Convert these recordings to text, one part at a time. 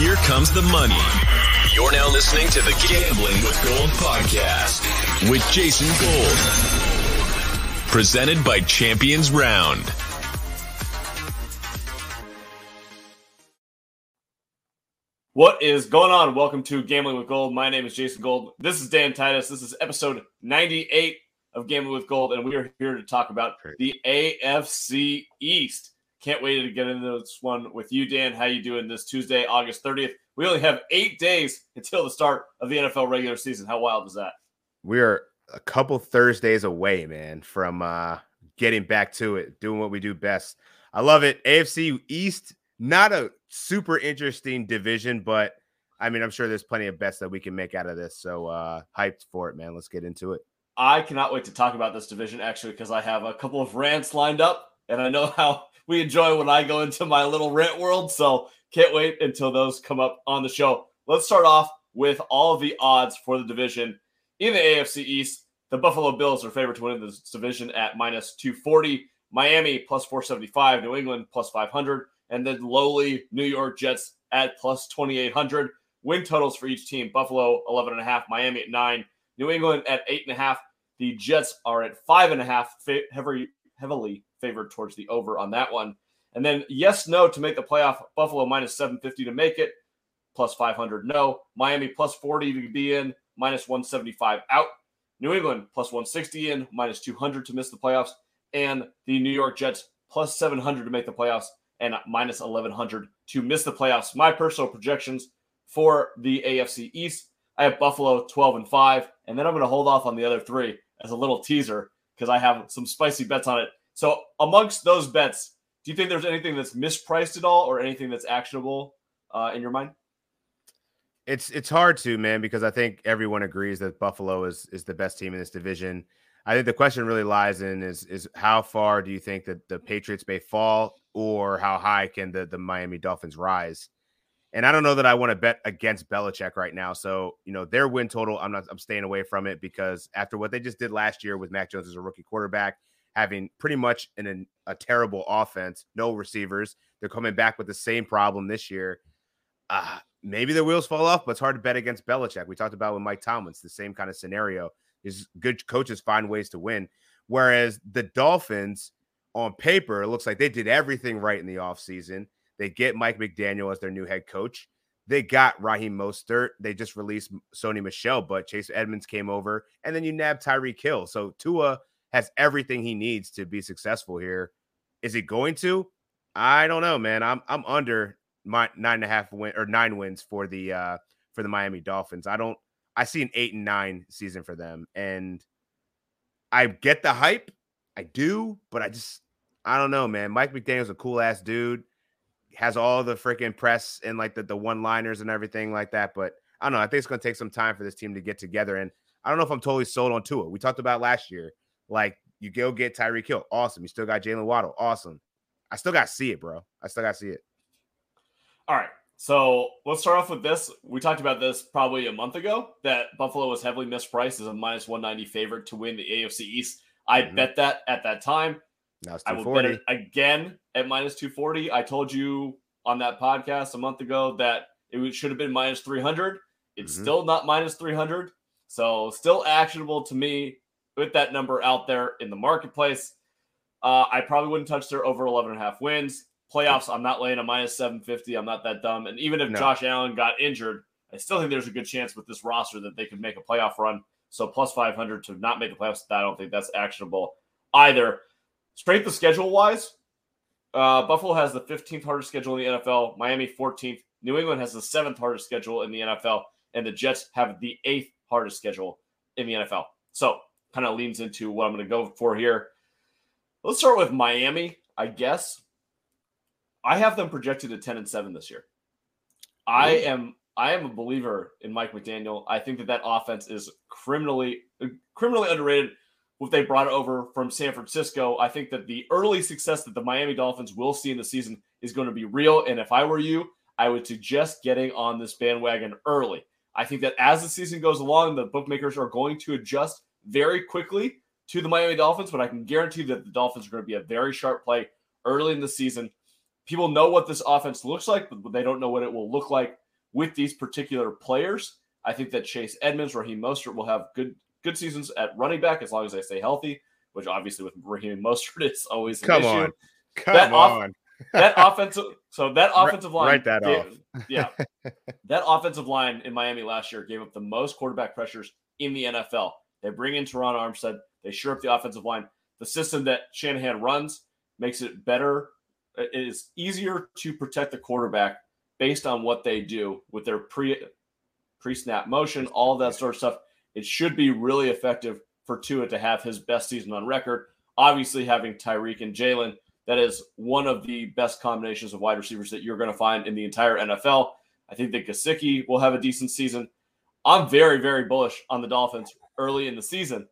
Here comes the money. You're now listening to the Gambling with Gold podcast with Jason Gold. Presented by Champions Round. What is going on? Welcome to Gambling with Gold. My name is Jason Gold. This is Dan Titus. This is episode 98 of Gambling with Gold, and we are here to talk about the AFC East. Can't wait to get into this one with you, Dan. How you doing this Tuesday, August 30th? We only have eight days until the start of the NFL regular season. How wild is that? We are a couple Thursdays away, man, from uh getting back to it, doing what we do best. I love it. AFC East, not a super interesting division, but I mean, I'm sure there's plenty of bets that we can make out of this. So uh hyped for it, man. Let's get into it. I cannot wait to talk about this division actually because I have a couple of rants lined up and I know how we enjoy when I go into my little rant world. So can't wait until those come up on the show. Let's start off with all of the odds for the division in the AFC East. The Buffalo Bills are favored to win this division at minus 240, Miami plus 475, New England plus 500, and then lowly New York Jets at plus 2800. Win totals for each team Buffalo 11.5, Miami at 9, New England at 8.5. The Jets are at 5.5, heavily, heavily favored towards the over on that one. And then yes, no to make the playoff. Buffalo minus 750 to make it, plus 500 no. Miami plus 40 to be in, minus 175 out. New England plus 160 in, minus 200 to miss the playoffs. And the New York Jets plus 700 to make the playoffs and minus 1100 to miss the playoffs. My personal projections for the AFC East I have Buffalo 12 and 5, and then I'm going to hold off on the other three as a little teaser because I have some spicy bets on it. So, amongst those bets, do you think there's anything that's mispriced at all or anything that's actionable uh, in your mind? It's it's hard to man because I think everyone agrees that Buffalo is is the best team in this division. I think the question really lies in is is how far do you think that the Patriots may fall or how high can the the Miami Dolphins rise? And I don't know that I want to bet against Belichick right now. So, you know, their win total, I'm not I'm staying away from it because after what they just did last year with Mac Jones as a rookie quarterback, having pretty much an, a terrible offense, no receivers. They're coming back with the same problem this year. Uh, maybe the wheels fall off, but it's hard to bet against Belichick. We talked about with Mike Tomlin's the same kind of scenario. Is good coaches find ways to win. Whereas the Dolphins, on paper, it looks like they did everything right in the offseason. They get Mike McDaniel as their new head coach. They got Raheem Mostert. They just released Sony Michel, but Chase Edmonds came over, and then you nab Tyreek Hill. So Tua has everything he needs to be successful here. Is he going to? I don't know, man. I'm I'm under my nine and a half win or nine wins for the uh for the Miami Dolphins. I don't I see an eight and nine season for them. And I get the hype. I do, but I just I don't know, man. Mike McDaniel's a cool ass dude. Has all the freaking press and like the, the one liners and everything like that. But I don't know. I think it's gonna take some time for this team to get together. And I don't know if I'm totally sold on Tua. We talked about last year. Like you go get Tyreek Hill, awesome. You still got Jaylen Waddle, awesome. I still got to see it, bro. I still got to see it. All right. So let's start off with this. We talked about this probably a month ago that Buffalo was heavily mispriced as a minus 190 favorite to win the AFC East. I mm-hmm. bet that at that time. Now it's I will bet it again at minus 240. I told you on that podcast a month ago that it should have been minus 300. It's mm-hmm. still not minus 300. So still actionable to me with that number out there in the marketplace. Uh, I probably wouldn't touch their over 11 and a half wins. Playoffs, I'm not laying a minus 750. I'm not that dumb. And even if no. Josh Allen got injured, I still think there's a good chance with this roster that they could make a playoff run. So plus 500 to not make the playoffs, I don't think that's actionable either. Straight of schedule wise, uh, Buffalo has the 15th hardest schedule in the NFL. Miami 14th. New England has the seventh hardest schedule in the NFL, and the Jets have the eighth hardest schedule in the NFL. So kind of leans into what I'm going to go for here. Let's start with Miami, I guess. I have them projected at 10 and 7 this year. I am I am a believer in Mike McDaniel. I think that that offense is criminally criminally underrated. What they brought over from San Francisco, I think that the early success that the Miami Dolphins will see in the season is going to be real. And if I were you, I would suggest getting on this bandwagon early. I think that as the season goes along, the bookmakers are going to adjust very quickly to the Miami Dolphins, but I can guarantee that the Dolphins are going to be a very sharp play early in the season. People know what this offense looks like, but they don't know what it will look like with these particular players. I think that Chase Edmonds, Raheem Mostert will have good good seasons at running back as long as they stay healthy. Which obviously with Raheem Mostert, it's always an Come issue. on. Come That off- on. That offensive, so that offensive line, write that gave- yeah, that offensive line in Miami last year gave up the most quarterback pressures in the NFL. They bring in Terron Armstead, they shore up the offensive line. The system that Shanahan runs makes it better. It is easier to protect the quarterback based on what they do with their pre pre snap motion, all that sort of stuff. It should be really effective for Tua to have his best season on record. Obviously, having Tyreek and Jalen, that is one of the best combinations of wide receivers that you're going to find in the entire NFL. I think that Gesicki will have a decent season. I'm very, very bullish on the Dolphins early in the season.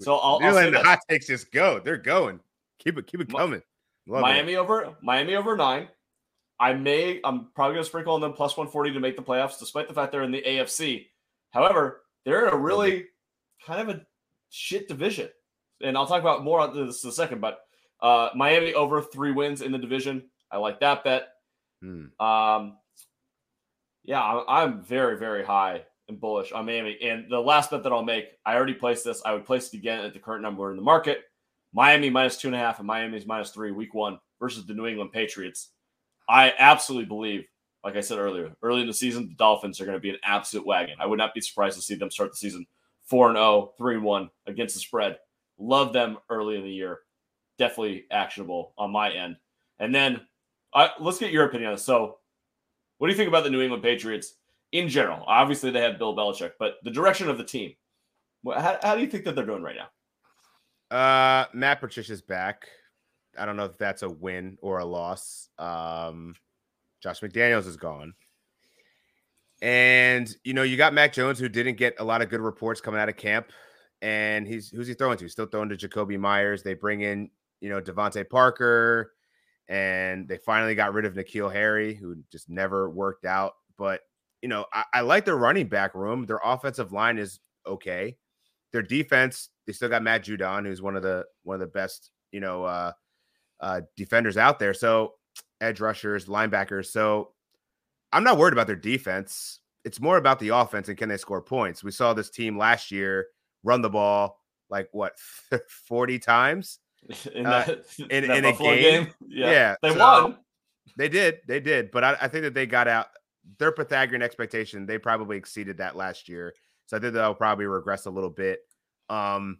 So I'll, I'll letting the hot takes just go. They're going. Keep it, keep it Mi- coming. Love it. Miami over Miami over nine. I may I'm probably gonna sprinkle on them plus 140 to make the playoffs, despite the fact they're in the AFC. However, they're in a really kind of a shit division. And I'll talk about more on this in a second, but uh Miami over three wins in the division. I like that bet. Hmm. Um yeah, I'm very, very high and bullish on Miami. And the last bet that I'll make, I already placed this. I would place it again at the current number in the market. Miami minus two and a half and Miami's minus three week one versus the New England Patriots. I absolutely believe, like I said earlier, early in the season, the Dolphins are going to be an absolute wagon. I would not be surprised to see them start the season 4 0, 3 1 against the spread. Love them early in the year. Definitely actionable on my end. And then uh, let's get your opinion on this. So, what do you think about the New England Patriots in general? Obviously, they have Bill Belichick, but the direction of the team. How, how do you think that they're doing right now? Uh, Matt Patricia's back. I don't know if that's a win or a loss. Um, Josh McDaniels is gone. And you know, you got Mac Jones, who didn't get a lot of good reports coming out of camp. And he's who's he throwing to? Still throwing to Jakobi Meyers. They bring in, you know, DeVante Parker, and they finally got rid of N'Keal Harry, who just never worked out. But you know, I, I like their running back room. Their offensive line is okay. Their defense, they still got Matt Judon, who's one of the one of the best, you know, uh, uh, defenders out there. So edge rushers, linebackers. So I'm not worried about their defense. It's more about the offense and can they score points. We saw this team last year run the ball like what 40 times. In Uh, in- that in a Buffalo game? Yeah. Yeah, They so- won. They did, they did, but I, I think that they got out their Pythagorean expectation. They probably exceeded that last year, so I think they'll probably regress a little bit. Um,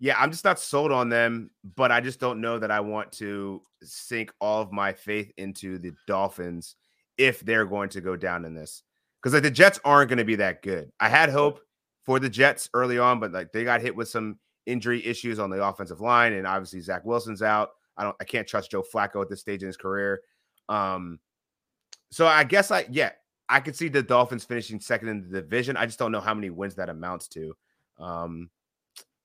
yeah, I'm just not sold on them, but I just don't know that I want to sink all of my faith into the Dolphins if they're going to go down in this because like the Jets aren't going to be that good. I had hope for the Jets early on, but like they got hit with some injury issues on the offensive line, and obviously Zach Wilson's out. I don't I can't trust Joe Flacco at this stage in his career. Um so I guess I yeah, I could see the Dolphins finishing second in the division. I just don't know how many wins that amounts to. Um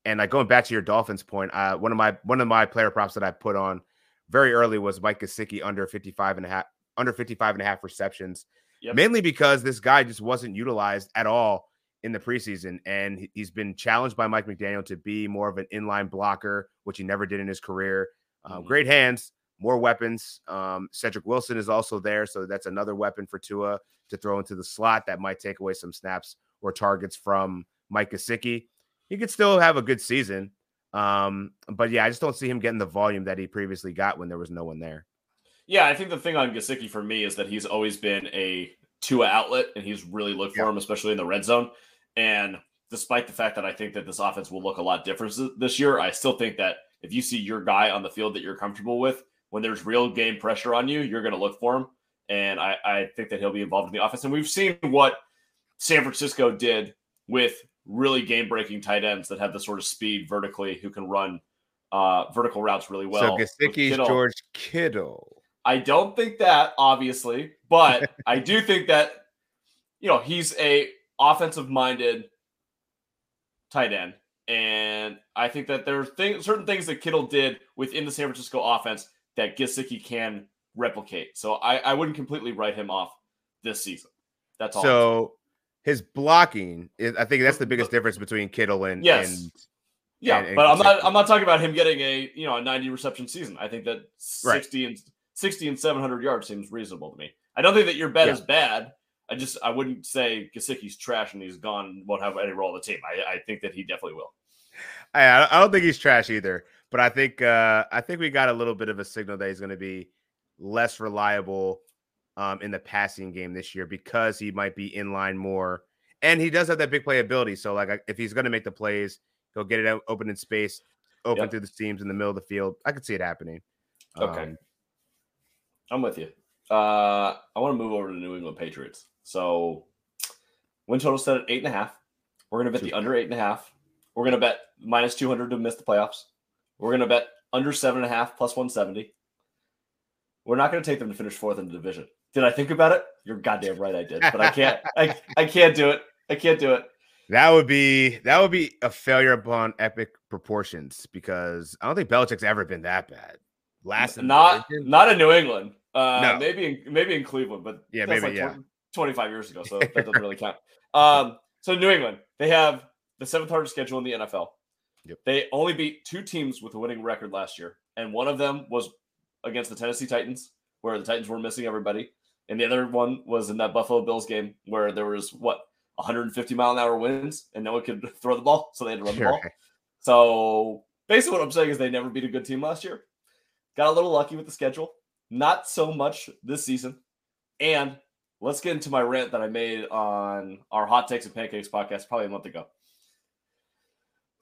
and like going back to your Dolphins point, uh one of my one of my player props that I put on very early was Mike Gesicki under 55 and a half under 55 and a half receptions. Yep. Mainly because this guy just wasn't utilized at all in the preseason and he- he's been challenged by Mike McDaniel to be more of an inline blocker, which he never did in his career. Um, Mhm. Great hands, more weapons. Um, Cedric Wilson is also there, so that's another weapon for Tua to throw into the slot that might take away some snaps or targets from Mike Gesicki. He could still have a good season, um, but yeah, I just don't see him getting the volume that he previously got when there was no one there. Yeah, I think the thing on Gesicki for me is that he's always been a Tua outlet, and he's really looked for him, especially in the red zone. And despite the fact that I think that this offense will look a lot different this year, I still think that if you see your guy on the field that you're comfortable with, when there's real game pressure on you, you're going to look for him. And I, I think that he'll be involved in the offense. And we've seen what San Francisco did with really game breaking tight ends that have the sort of speed vertically who can run uh, vertical routes really well. so with George Kittle. I don't think that, obviously, but I do think that you know he's a offensive minded tight end, and I think that there are things, certain things that Kittle did within the San Francisco offense that Gesicki can replicate. So I, I wouldn't completely write him off this season. That's all. So his blocking is, I think that's the biggest difference between Kittle and Yes. and yeah, and- and but I'm not I'm not talking about him getting a you know a 90 reception season. I think that 60 and 60 and 700 yards seems reasonable to me. I don't think that your bet Yeah. is bad. I just I wouldn't say Gesicki's trash and he's gone won't have any role in the team. I, I think that he definitely will. I, I don't think he's trash either, but I think uh, I think we got a little bit of a signal that he's going to be less reliable um, in the passing game this year because he might be in line more, and he does have that big play ability. So like if he's going to make the plays, he'll get it out, open in space, open Yep. through the seams in the middle of the field. I could see it happening. Okay. Um, I'm with you. Uh, I want to move over to the New England Patriots. So win total set at eight and a half. We're gonna bet the under eight and a half. We're gonna bet minus two hundred to miss the playoffs. We're gonna bet under seven and a half plus one seventy. We're not gonna take them to finish fourth in the division. Did I think about it? You're goddamn right, I did, but I can't. I I can't do it. I can't do it. That would be that would be a failure upon epic proportions because I don't think Belichick's ever been that bad. Last Not division? not in New England. Uh, No. maybe in, maybe in Cleveland, but Yeah, that's maybe, like yeah. 20 25 years ago, so that doesn't really count. Um, so New England, they have the seventh hardest schedule in the NFL. Yep. They only beat two teams with a winning record last year, and one of them was against the Tennessee Titans, where the Titans were missing everybody, and the other one was in that Buffalo Bills game where there was what 150 mile an hour winds and no one could throw the ball, so they had to run the ball. So basically, what I'm saying is they never beat a good team last year. Got a little lucky with the schedule. Not so much this season. And let's get into my rant that I made on our Hot Takes and Pancakes podcast probably a month ago.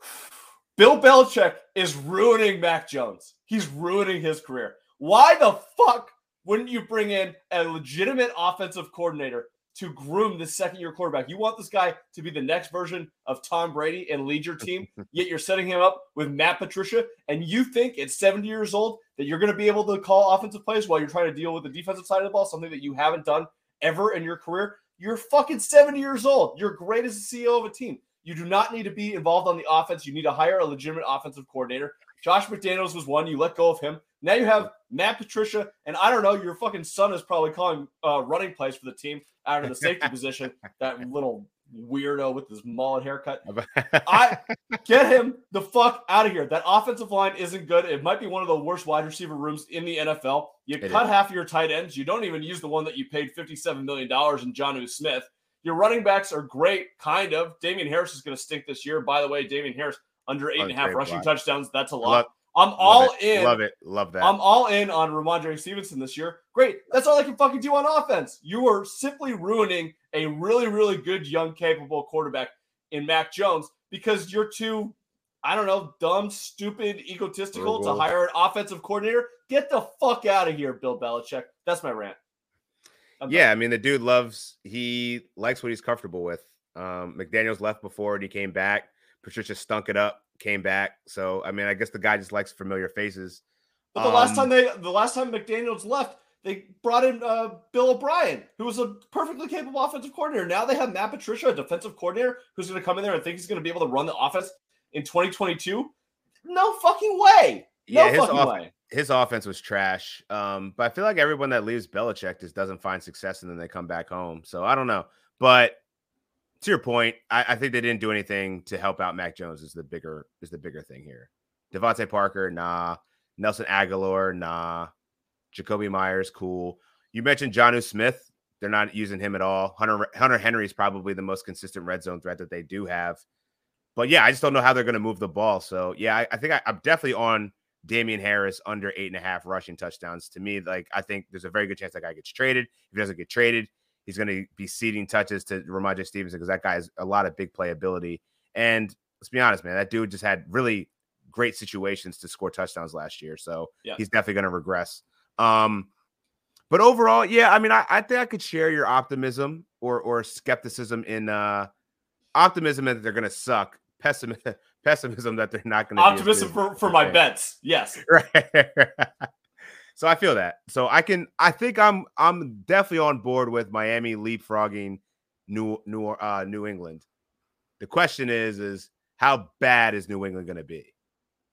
Bill Belichick is ruining Mac Jones. He's ruining his career. Why the fuck wouldn't you bring in a legitimate offensive coordinator to groom this second year quarterback? You want this guy to be the next version of Tom Brady and lead your team, yet you're setting him up with Matt Patricia, and you think at 70 years old that you're going to be able to call offensive plays while you're trying to deal with the defensive side of the ball, something that you haven't done ever in your career. You're fucking 70 years old. You're great as a CEO of a team. You do not need to be involved on the offense. You need to hire a legitimate offensive coordinator. Josh McDaniels was one. You let go of him. Now you have Matt Patricia, and I don't know. Your fucking son is probably calling uh, running plays for the team out of the safety position. That little weirdo with his mullet haircut. I get him the fuck out of here. That offensive line isn't good. It might be one of the worst wide receiver rooms in the NFL. You It cut is. half of your tight ends. You don't even use the one that you paid $57 million in Jonnu Smith. Your running backs are great, kind of. Damien Harris is going to stink this year. By the way, Damien Harris under eight and a half rushing block. touchdowns. That's a lot. I'm Love all it. in. Love it. Love that. I'm all in on Rhamondre Stevenson this year. Great. That's all I can fucking do on offense. You are simply ruining a really, really good, young, capable quarterback in Mac Jones because you're too, I don't know, dumb, stupid, egotistical to hire an offensive coordinator. Get the fuck out of here, Bill Belichick. That's my rant. I'm done. Yeah, I mean the dude loves he likes what he's comfortable with. Um, McDaniels left before and he came back. Patricia stunk it up, came back. So I mean, I guess the guy just likes familiar faces. But the last Um, time they, the last time McDaniels left, they brought in uh, Bill O'Brien, who was a perfectly capable offensive coordinator. Now they have Matt Patricia, a defensive coordinator, who's going to come in there and think he's going to be able to run the offense in 2022. No fucking way. No Yeah, his fucking off- way. his offense was trash. Um, but I feel like everyone that leaves Belichick just doesn't find success and then they come back home. So I don't know. But to your point, I, I think they didn't do anything to help out Mac Jones. Is the bigger is the bigger thing here. DeVante Parker, nah. Nelson Agholor, nah. Jakobi Meyers, cool. You mentioned Jonnu Smith. They're not using him at all. Hunter Hunter Henry is probably the most consistent red zone threat that they do have. But yeah, I just don't know how they're going to move the ball. So yeah, I, I think I, I'm definitely on Damien Harris under eight and a half rushing touchdowns. To me, like I think there's a very good chance that guy gets traded. If he doesn't get traded, he's going to be ceding touches to Rhamondre Stevenson because that guy has a lot of big playability. And let's be honest, man, that dude just had really great situations to score touchdowns last year. So Yeah. he's definitely going to regress. Um, but overall, yeah, I mean, I, I think I could share your optimism or or skepticism in uh optimism that they're going to suck, pessimism pessimism that they're not going to. Optimism for, for my bets. Yes. right so i feel that so i can i think i'm i'm definitely on board with miami leapfrogging new new uh new england the question is is how bad is new england going to be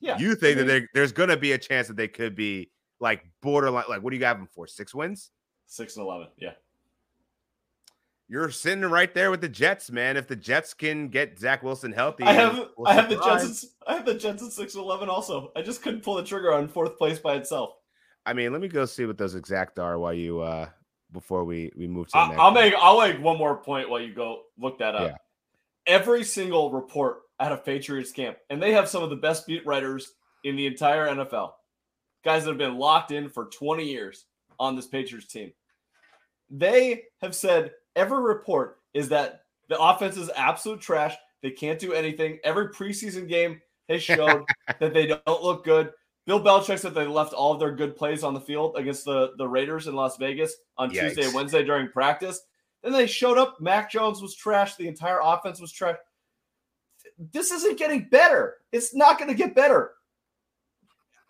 Yeah. you think I that mean, there- there's going to be a chance that they could be like borderline like what do you got them for six wins six and eleven. Yeah. you're sitting right there with the jets man if the jets can get zach wilson healthy I have I have the. Jets. I have the Jets at six and eleven. Also, I just couldn't pull the trigger on fourth place by itself. I mean, let me go see what those exact are while you uh before we we move to. I, will make I'll make one more point while you go look that up. Yeah. Every single report out of Patriots camp, and they have some of the best beat writers in the entire NFL. Guys that have been locked in for 20 years on this Patriots team. They have said every report is that the offense is absolute trash. They can't do anything. Every preseason game has showed that they don't look good. Bill Belichick said they left all of their good plays on the field against the, the Raiders in Las Vegas on Yikes. Tuesday and Wednesday during practice. Then they showed up. Mac Jones was trash. The entire offense was trash. This isn't getting better. It's not going to get better.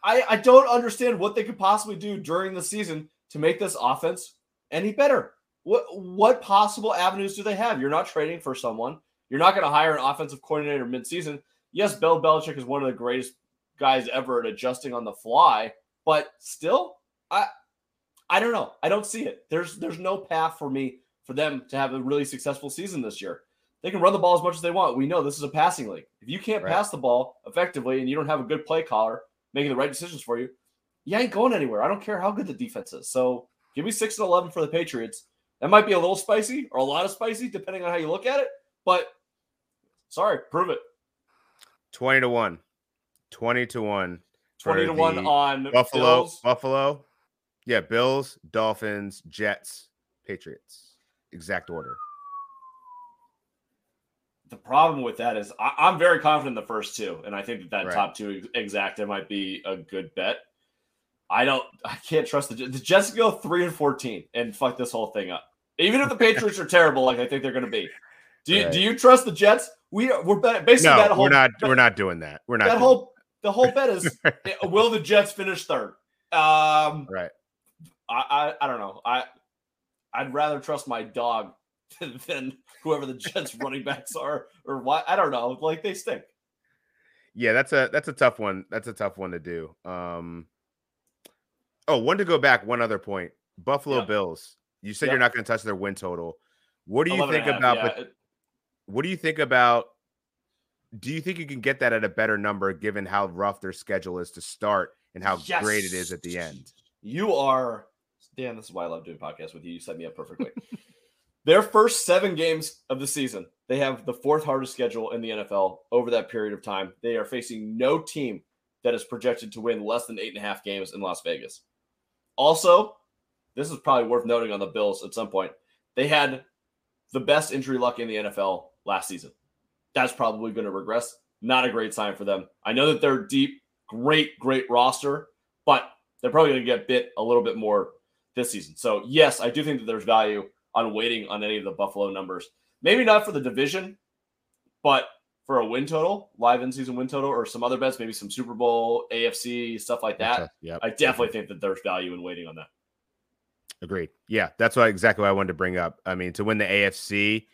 I, I don't understand what they could possibly do during the season to make this offense any better. What what possible avenues do they have? You're not trading for someone. You're not going to hire an offensive coordinator midseason. Yes, Bill Belichick is one of the greatest guys ever at adjusting on the fly, but still, I I don't know. I don't see it. There's there's no path for me for them to have a really successful season this year. They can run the ball as much as they want. We know this is a passing league. If you can't Right. pass the ball effectively and you don't have a good play caller making the right decisions for you, you ain't going anywhere. I don't care how good the defense is. So give me six and eleven for the Patriots. That might be a little spicy or a lot of spicy, depending on how you look at it. But sorry, prove it. 20 to 1. 20 to 1. 20 to 1 on Buffalo. Bills. Buffalo. Yeah, Bills, Dolphins, Jets, Patriots. Exact order. The problem with that is I, I'm very confident in the first two, and I think that that Right. top two ex- exacta might be a good bet. I don't, I can't trust the Jets. The Jets go three and fourteen and fuck this whole thing up. Even if the Patriots are terrible, like I think they're going to be. Do you Right. do you trust the Jets? We are, we're basically No, that whole we're not we're not doing that. We're not that whole the whole bet is will the Jets finish third? Um, right. I, I I don't know. I I'd rather trust my dog than whoever the Jets running backs are or what. I don't know. Like they stink. Yeah, that's a that's a tough one. That's a tough one to do. Um Oh, one to go back, one other point. Buffalo Yeah. Bills. You said Yep. you're not going to touch their win total. What do you think half, about yeah. what do you think about do you think you can get that at a better number given how rough their schedule is to start and how great it is at the end? You are Dan. This is why I love doing podcasts with you. You set me up perfectly. Their first seven games of the season, they have the fourth hardest schedule in the NFL over that period of time. They are facing no team that is projected to win less than eight and a half games in Las Vegas. Also, this is probably worth noting on the Bills at some point. They had the best injury luck in the NFL last season. That's probably going to regress. Not a great sign for them. I know that they're deep, great, great roster, but they're probably going to get bit a little bit more this season. So, yes, I do think that there's value on waiting on any of the Buffalo numbers. Maybe not for the division, but for a win total, live in season win total, or some other bets, maybe some Super Bowl, AFC, stuff like that. Yep. I definitely think that there's value in waiting on that. Agreed. Yeah, that's why exactly what I wanted to bring up. I mean, to win the AFC,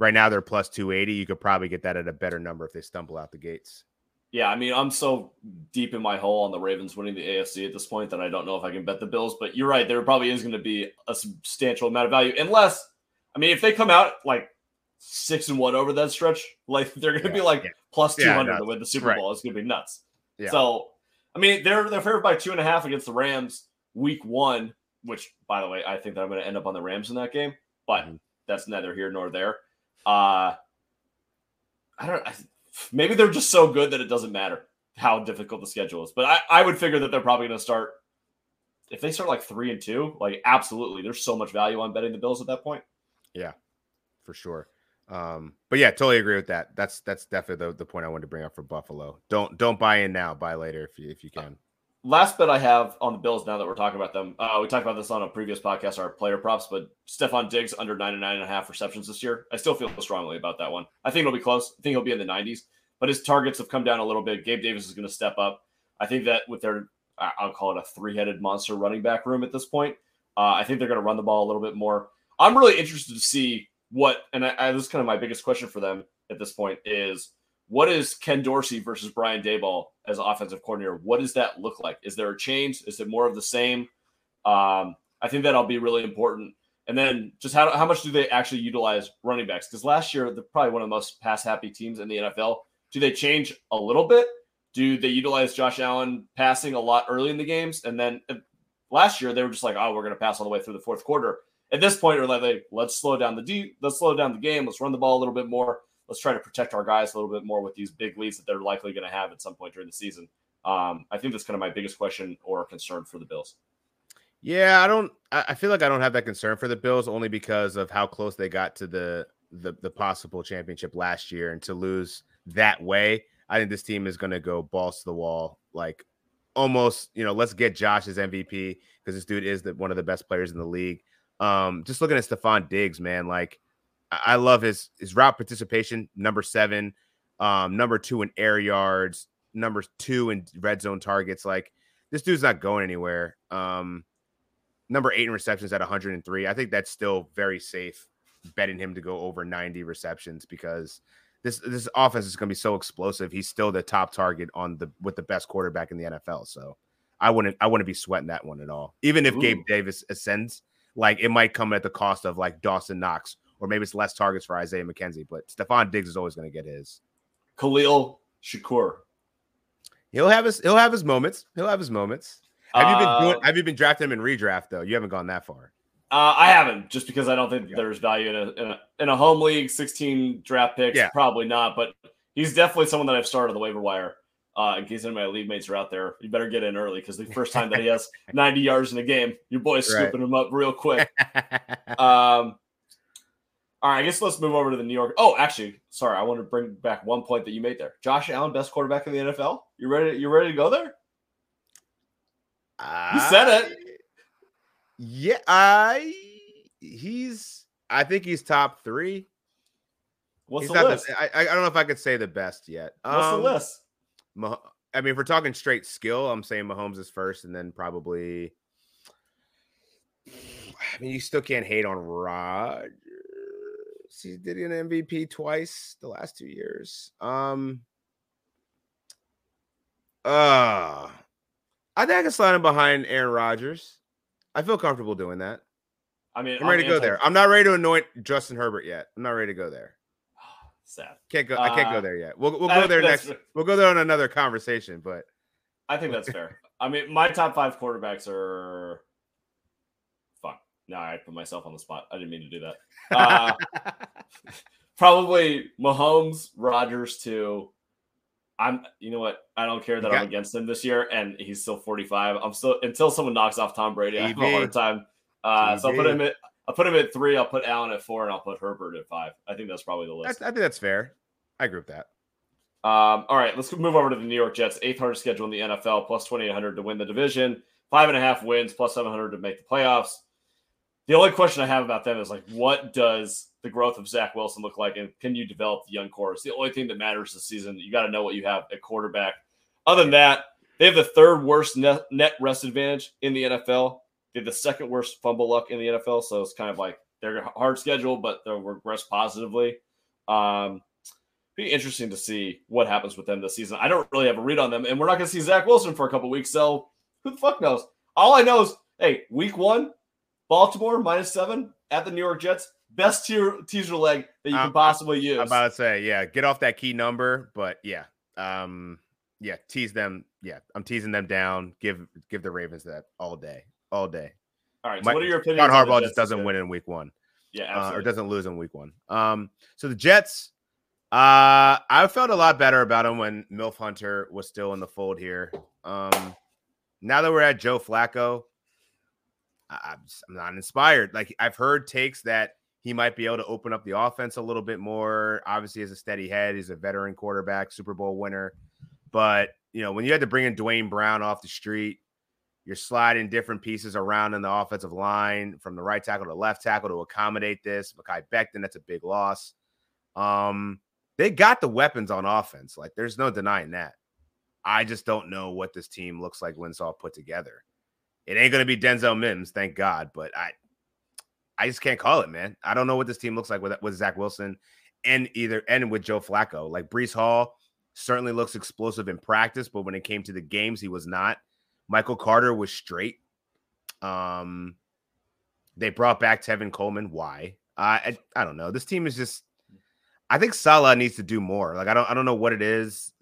right now they're plus 280. You could probably get that at a better number if they stumble out the gates. Yeah, I mean, I'm so deep in my hole on the Ravens winning the AFC at this point that I don't know if I can bet the Bills. But you're right, there probably is going to be a substantial amount of value, unless, I mean, if they come out like six and one over that stretch, like they're going to be like yeah. plus Yeah, 200 to win the Super Right. Bowl. It's going to be nuts. Yeah. So, I mean, they're they're favored by two and a half against the Rams week one, which, by the way, I think that I'm going to end up on the Rams in that game, but Mhm. that's neither here nor there. Uh, I don't. I, maybe they're just so good that it doesn't matter how difficult the schedule is. But I, I would figure that they're probably going to start. If they start like three and two, like absolutely, there's so much value on betting the Bills at that point. Yeah, for sure. Um, but yeah, totally agree with that. That's that's definitely the, the point I wanted to bring up for Buffalo. Don't don't buy in now, buy later if you if you can. Last bet I have on the Bills now that we're talking about them. Uh, we talked about this on a previous podcast, our player props, but Stefon Diggs under nine and nine and a half receptions this year. I still feel strongly about that one. I think it'll be close. I think he'll be in the 90s, but his targets have come down a little bit. Gabe Davis is going to step up. I think that with their, I'll call it a three headed monster running back room at this point, uh, I think they're going to run the ball a little bit more. I'm really interested to see what, and I, I, this is kind of my biggest question for them at this point is what is Ken Dorsey versus Brian Daboll as offensive coordinator? What does that look like? Is there a change? Is it more of the same? Um, I think that'll be really important. And then just how, how much do they actually utilize running backs? Because last year, they're probably one of the most pass happy teams in the NFL. Do they change a little bit? Do they utilize Josh Allen passing a lot early in the games? And then uh, last year, they were just like, oh, we're going to pass all the way through the fourth quarter. At this point, we're like, let's slow down the deep, let's slow down the game, let's run the ball a little bit more, let's try to protect our guys a little bit more with these big leads that they're likely going to have at some point during the season. Um, I think that's kind of my biggest question or concern for the Bills. Yeah, I don't. I feel like I don't have that concern for the Bills only because of how close they got to the the, the possible championship last year, and to lose that way, I think this team is going to go balls to the wall, like almost. You know, let's get Josh as MVP because this dude is the, one of the best players in the league. Um, just looking at Stefon Diggs, man, like I love his his route participation, number seven, um, number two in air yards, number two in red zone targets. Like this dude's not going anywhere. Um, number eight in receptions at 103. I think that's still very safe betting him to go over 90 receptions because this this offense is going to be so explosive. He's still the top target on the with the best quarterback in the NFL. So I wouldn't I wouldn't be sweating that one at all. Even if Ooh. Gabe Davis ascends, like it might come at the cost of like Dawson Knox or maybe it's less targets for Isaiah McKenzie. But Stefon Diggs is always going to get his. Khalil Shakir. He'll have his he'll have his moments. He'll have his moments. Have you been doing, uh, have you been drafting him in redraft though? You haven't gone that far. Uh, I haven't, just because I don't think yeah. there's value in a, in a, in a home league, 16 draft picks. Yeah. Probably not, but he's definitely someone that I've started the waiver wire. Uh, in case any of my league mates are out there, you better get in early because the first time that he has 90 yards in a game, your boy's right. scooping him up real quick. um, all right, I guess let's move over to the New York. Oh, actually, sorry, I want to bring back one point that you made there. Josh Allen, best quarterback in the NFL. You ready? You ready to go there? You said it. Yeah, I he's I think he's top three. What's he's the list? The, I, I don't know if I could say the best yet. What's um, the list? Mah- I mean, if we're talking straight skill, I'm saying Mahomes is first, and then probably. I mean, you still can't hate on Rodgers. He did an MVP twice the last two years. Um. Uh I think I can slide him behind Aaron Rodgers. I feel comfortable doing that. I mean, I'm ready to go there. I'm not ready to anoint Justin Herbert yet. I'm not ready to go there. Sad. Can't go. Uh, I can't go uh, there yet. We'll we'll go there next. We'll go there on another conversation. But I think that's fair. I mean, my top five quarterbacks are. Now I put myself on the spot. I didn't mean to do that. Uh, probably Mahomes, Rodgers too. I'm, you know what? I don't care that got, I'm against him this year, and he's still 45. I'm still until someone knocks off Tom Brady. I have a hard time. Uh, so I'll put him at I'll put him at three. I'll put Allen at four, and I'll put Herbert at five. I think that's probably the list. I think that's fair. I agree with that. Um, all right, let's move over to the New York Jets. Eighth hardest schedule in the NFL, plus 2,800 to win the division, five and a half wins, plus 700 to make the playoffs. The only question I have about them is like, what does the growth of Zach Wilson look like, and can you develop the young core? It's the only thing that matters this season. You got to know what you have at quarterback. Other than that, they have the third worst net, net rest advantage in the NFL. They have the second worst fumble luck in the NFL. So it's kind of like they're hard schedule, but they'll regress positively. Um, be interesting to see what happens with them this season. I don't really have a read on them, and we're not going to see Zach Wilson for a couple weeks. So who the fuck knows? All I know is, hey, week one, Baltimore minus seven at the New York Jets best tier, teaser leg that you can possibly use. I'm about to say, yeah, get off that key number, but yeah, um, yeah, tease them. Yeah, I'm teasing them down. Give give the Ravens that all day, all day. All right. So My, what are your opinions? John Harbaugh just doesn't win in week one. Yeah, uh, or doesn't lose in week one. Um, so the Jets. Uh, I felt a lot better about him when Milf Hunter was still in the fold here. Um, now that we're at Joe Flacco, I'm not inspired. Like I've heard takes that he might be able to open up the offense a little bit more. Obviously, as a steady head, he's a veteran quarterback, Super Bowl winner. But you know, when you had to bring in Duane Brown off the street, you're sliding different pieces around in the offensive line from the right tackle to left tackle to accommodate this. Mekhi Becton, that's a big loss. Um, they got the weapons on offense. Like, there's no denying that. I just don't know what this team looks like when it's all put together. It ain't gonna be Denzel Mims, thank God. But I I just can't call it, man. I don't know what this team looks like with with Zach Wilson and either and with Joe Flacco. Like Breece Hall certainly looks explosive in practice, but when it came to the games, he was not. Michael Carter was straight. Um, they brought back Tevin Coleman. Why? I I don't know. This team is just. I think Saleh needs to do more. Like I don't I don't know what it is.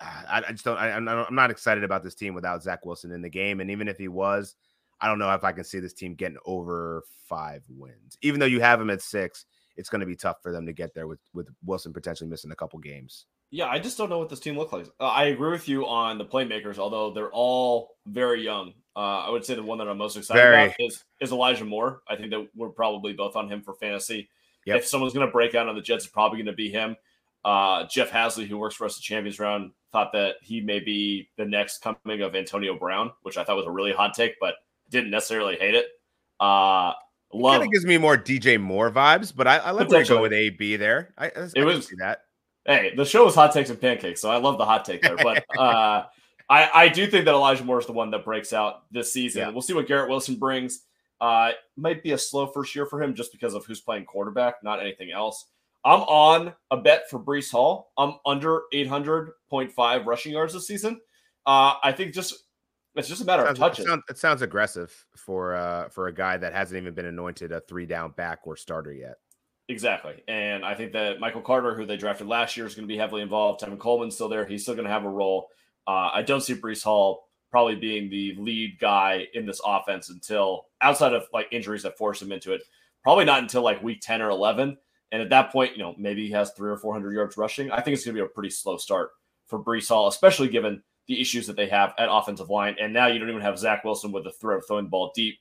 I, I just don't. I, I'm not excited about this team without Zach Wilson in the game. And even if he was, I don't know if I can see this team getting over five wins. Even though you have him at six, it's going to be tough for them to get there with with Wilson potentially missing a couple games. Yeah, I just don't know what this team looks like. Uh, I agree with you on the playmakers, although they're all very young. Uh, I would say the one that I'm most excited very. about is is Elijah Moore. I think that we're probably both on him for fantasy. Yep. If someone's going to break out on the Jets, it's probably going to be him. Uh, Jeff Hasley, who works for us at Champions Round, thought that he may be the next coming of Antonio Brown, which I thought was a really hot take, but didn't necessarily hate it. Uh, love kind of gives me more DJ Moore vibes, but I, I let to go with AB there. I, I, it was see that. Hey, the show was hot takes and pancakes, so I love the hot take there. But uh, I, I do think that Elijah Moore is the one that breaks out this season. Yeah. We'll see what Garrett Wilson brings. Uh, might be a slow first year for him just because of who's playing quarterback, not anything else. I'm on a bet for Breece Hall. I'm under 800.5 rushing yards this season. Uh, I think just it's just a matter sounds, of touches. It sounds, it sounds aggressive for uh, for a guy that hasn't even been anointed a three down back or starter yet. Exactly. And I think that Michael Carter, who they drafted last year, is going to be heavily involved. Tevin Coleman's still there. He's still going to have a role. Uh, I don't see Breece Hall probably being the lead guy in this offense until outside of like injuries that force him into it. Probably not until like week 10 or 11. And at that point, you know, maybe he has three or 400 yards rushing. I think it's going to be a pretty slow start for Breece Hall, especially given the issues that they have at offensive line. And now you don't even have Zach Wilson with the threat of throwing the ball deep.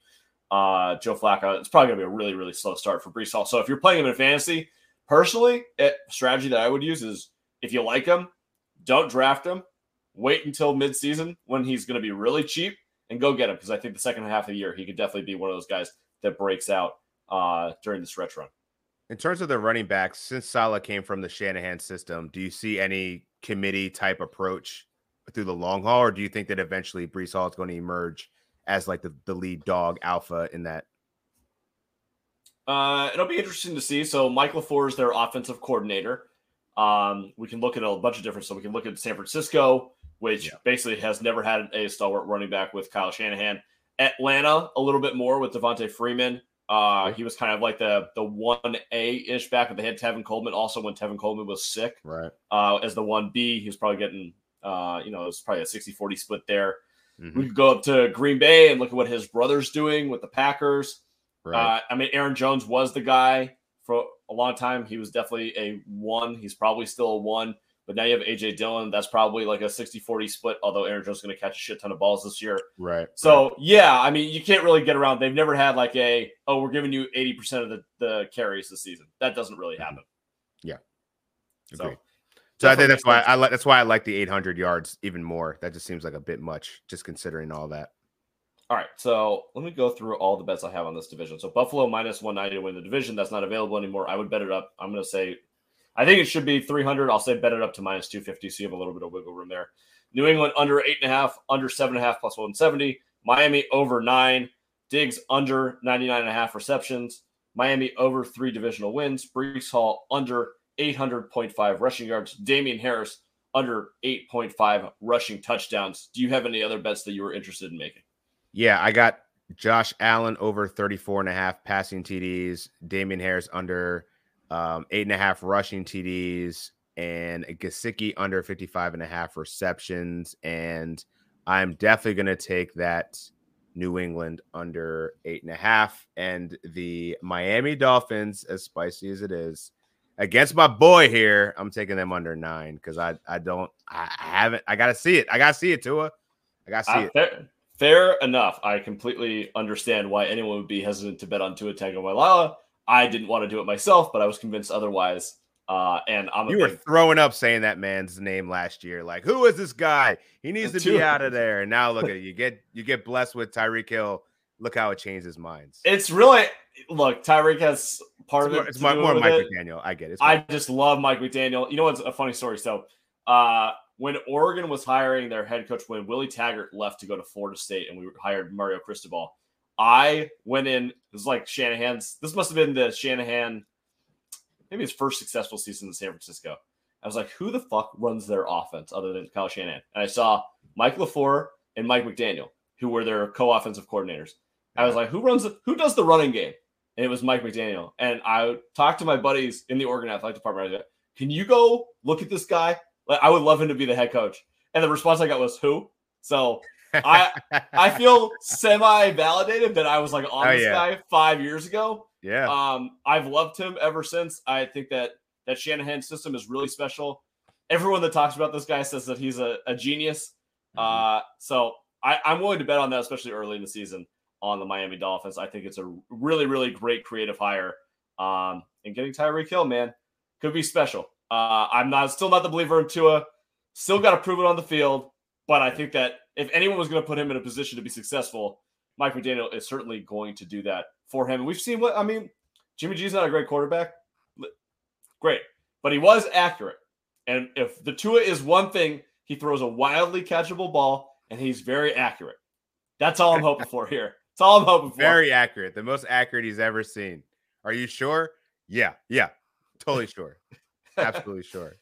Uh, Joe Flacco, it's probably going to be a really, really slow start for Breece Hall. So if you're playing him in fantasy, personally, a strategy that I would use is if you like him, don't draft him. Wait until midseason when he's going to be really cheap and go get him because I think the second half of the year he could definitely be one of those guys that breaks out uh, during the stretch run. In terms of the running backs, since Saleh came from the Shanahan system, do you see any committee type approach through the long haul, or do you think that eventually Breece Hall is going to emerge as like the, the lead dog alpha in that? Uh, it'll be interesting to see. So Mike LaFleur is their offensive coordinator. Um, we can look at a bunch of different. So we can look at San Francisco, which yeah. basically has never had a stalwart running back with Kyle Shanahan. Atlanta, a little bit more with Devonta Freeman. Uh, he was kind of like the the one A ish back, but they had Tevin Coleman also when Tevin Coleman was sick. Right. Uh, as the one B, he was probably getting uh, you know, it was probably a 60-40 split there. Mm-hmm. We could go up to Green Bay and look at what his brother's doing with the Packers. Right. Uh, I mean, Aaron Jones was the guy for a long time. He was definitely a one. He's probably still a one. But now you have AJ Dillon. That's probably like a 60 40 split, although Aaron Jones is going to catch a shit ton of balls this year. Right. So, yeah, I mean, you can't really get around. They've never had like a, oh, we're giving you 80% of the, the carries this season. That doesn't really mm-hmm. happen. Yeah. Agreed. So, so I think that's why I like that's why I like the 800 yards even more. That just seems like a bit much, just considering all that. All right, so let me go through all the bets I have on this division. So Buffalo minus 190 to win the division. That's not available anymore. I would bet it up. I'm going to say, I think it should be 300. I'll say bet it up to minus 250. So you have a little bit of wiggle room there. New England under eight and a half, under seven and a half plus 170. Miami over nine. Diggs under 99 and a half receptions. Miami over three divisional wins. Breece Hall under 800.5 rushing yards. Damien Harris under 8.5 rushing touchdowns. Do you have any other bets that you were interested in making? Yeah, I got Josh Allen over 34 and a half passing TDs, Damien Harris under um, eight and a half rushing TDs, and Gesicki under 55 and a half receptions. And I'm definitely going to take that New England under eight and a half. And the Miami Dolphins, as spicy as it is, against my boy here, I'm taking them under nine because I I don't I haven't I gotta see it. I gotta see it, Tua. I gotta see uh, it. Fair, fair, enough. I completely understand why anyone would be hesitant to bet on Tua Tagovailoa. I didn't want to do it myself, but I was convinced otherwise. Uh, and I'm you were throwing up saying that man's name last year. Like, who is this guy? He needs to be out of there. And now look at it. You get you get blessed with Tyreek Hill. Look how it changed his minds. It's really look, Tyreek has part it's of it. It's more, more Mike it. McDaniel. I get it. I just love Mike McDaniel. You know what's a funny story? So, uh, when Oregon was hiring their head coach, when Willie Taggart left to go to Florida State, and we hired Mario Cristobal, I went in. It was like Shanahan's. This must have been the Shanahan, maybe his first successful season in San Francisco. I was like, who the fuck runs their offense other than Kyle Shanahan? And I saw Mike LaFleur and Mike McDaniel, who were their co-offensive coordinators. I was like, who runs, who does the running game? and it was Mike McDaniel. And I talked to my buddies in the Oregon Athletic Department. I said, Can you go look at this guy? Like, I would love him to be the head coach. And the response I got was, "Who?" So I I feel semi validated that I was like on Oh, this yeah. guy five years ago. yeah. Um, I've loved him ever since. I think that that Shanahan system is really special. Everyone that talks about this guy says that he's a, a genius. Mm-hmm. Uh, so I, I'm willing to bet on that, especially early in the season on the Miami Dolphins. I think it's a really, really great creative hire. Um, and getting Tyreek Hill, man, could be special. Uh, I'm not still not the believer in Tua. Still got to prove it on the field. But I think that if anyone was going to put him in a position to be successful, Mike McDaniel is certainly going to do that for him. We've seen what I mean. Jimmy G's not a great quarterback. Great. But he was accurate. And if the Tua is one thing, he throws a wildly catchable ball and he's very accurate. That's all I'm hoping for here. That's all I'm hoping for. Very accurate. The most accurate he's ever seen. Are you sure? Yeah. Yeah. Totally sure. Absolutely sure.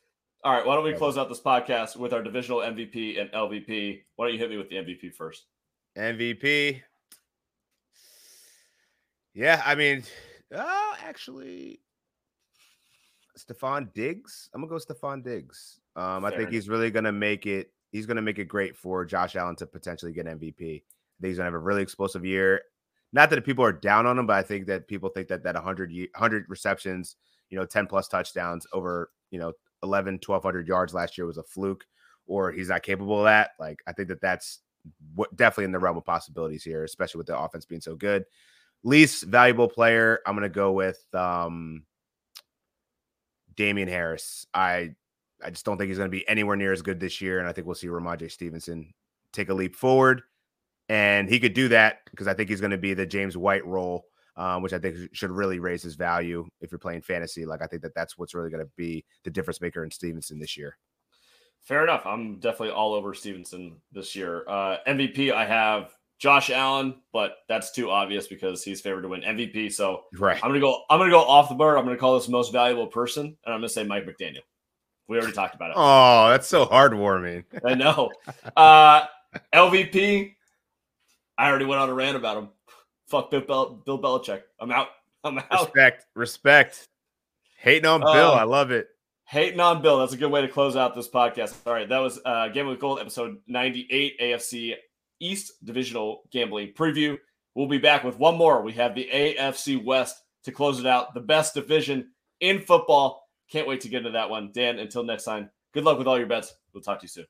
All right, why don't we close out this podcast with our divisional MVP and LVP? Why don't you hit me with the MVP first? MVP. Yeah, I mean, oh, actually, Stefon Diggs. I'm gonna go Stefon Diggs. Um, I think enough. he's really gonna make it. He's gonna make it great for Josh Allen to potentially get MVP. I think he's gonna have a really explosive year. Not that people are down on him, but I think that people think that that 100 100 receptions, you know, 10 plus touchdowns over, you know, 11 1200 yards last year was a fluke or he's not capable of that. Like I think that that's what definitely in the realm of possibilities here, especially with the offense being so good. Least valuable player, I'm gonna go with um Damien Harris. I I just don't think he's gonna be anywhere near as good this year, and I think we'll see Rhamondre Stevenson take a leap forward. And he could do that because I think he's going to be the James White role, um, which I think should really raise his value if you're playing fantasy. Like I think that that's what's really going to be the difference maker in Stevenson this year. Fair enough. I'm definitely all over Stevenson this year. Uh, MVP, I have Josh Allen, but that's too obvious because he's favored to win MVP. So Right. I'm gonna go. I'm gonna go off the board. I'm gonna call this most valuable person, and I'm gonna say Mike McDaniel. We already talked about it. Oh, that's so heartwarming. I know. Uh, LVP, I already went on a rant about him. Fuck Bill, Bel- Bill Belichick. I'm out. I'm out. Respect, respect. Hating on Bill, Uh, I love it. Hating on Bill. That's a good way to close out this podcast. All right, that was uh, Gambling with Gold, episode 98, AFC East Divisional Gambling Preview. We'll be back with one more. We have the AFC West to close it out, the best division in football. Can't wait to get into that one. Dan, until next time, good luck with all your bets. We'll talk to you soon.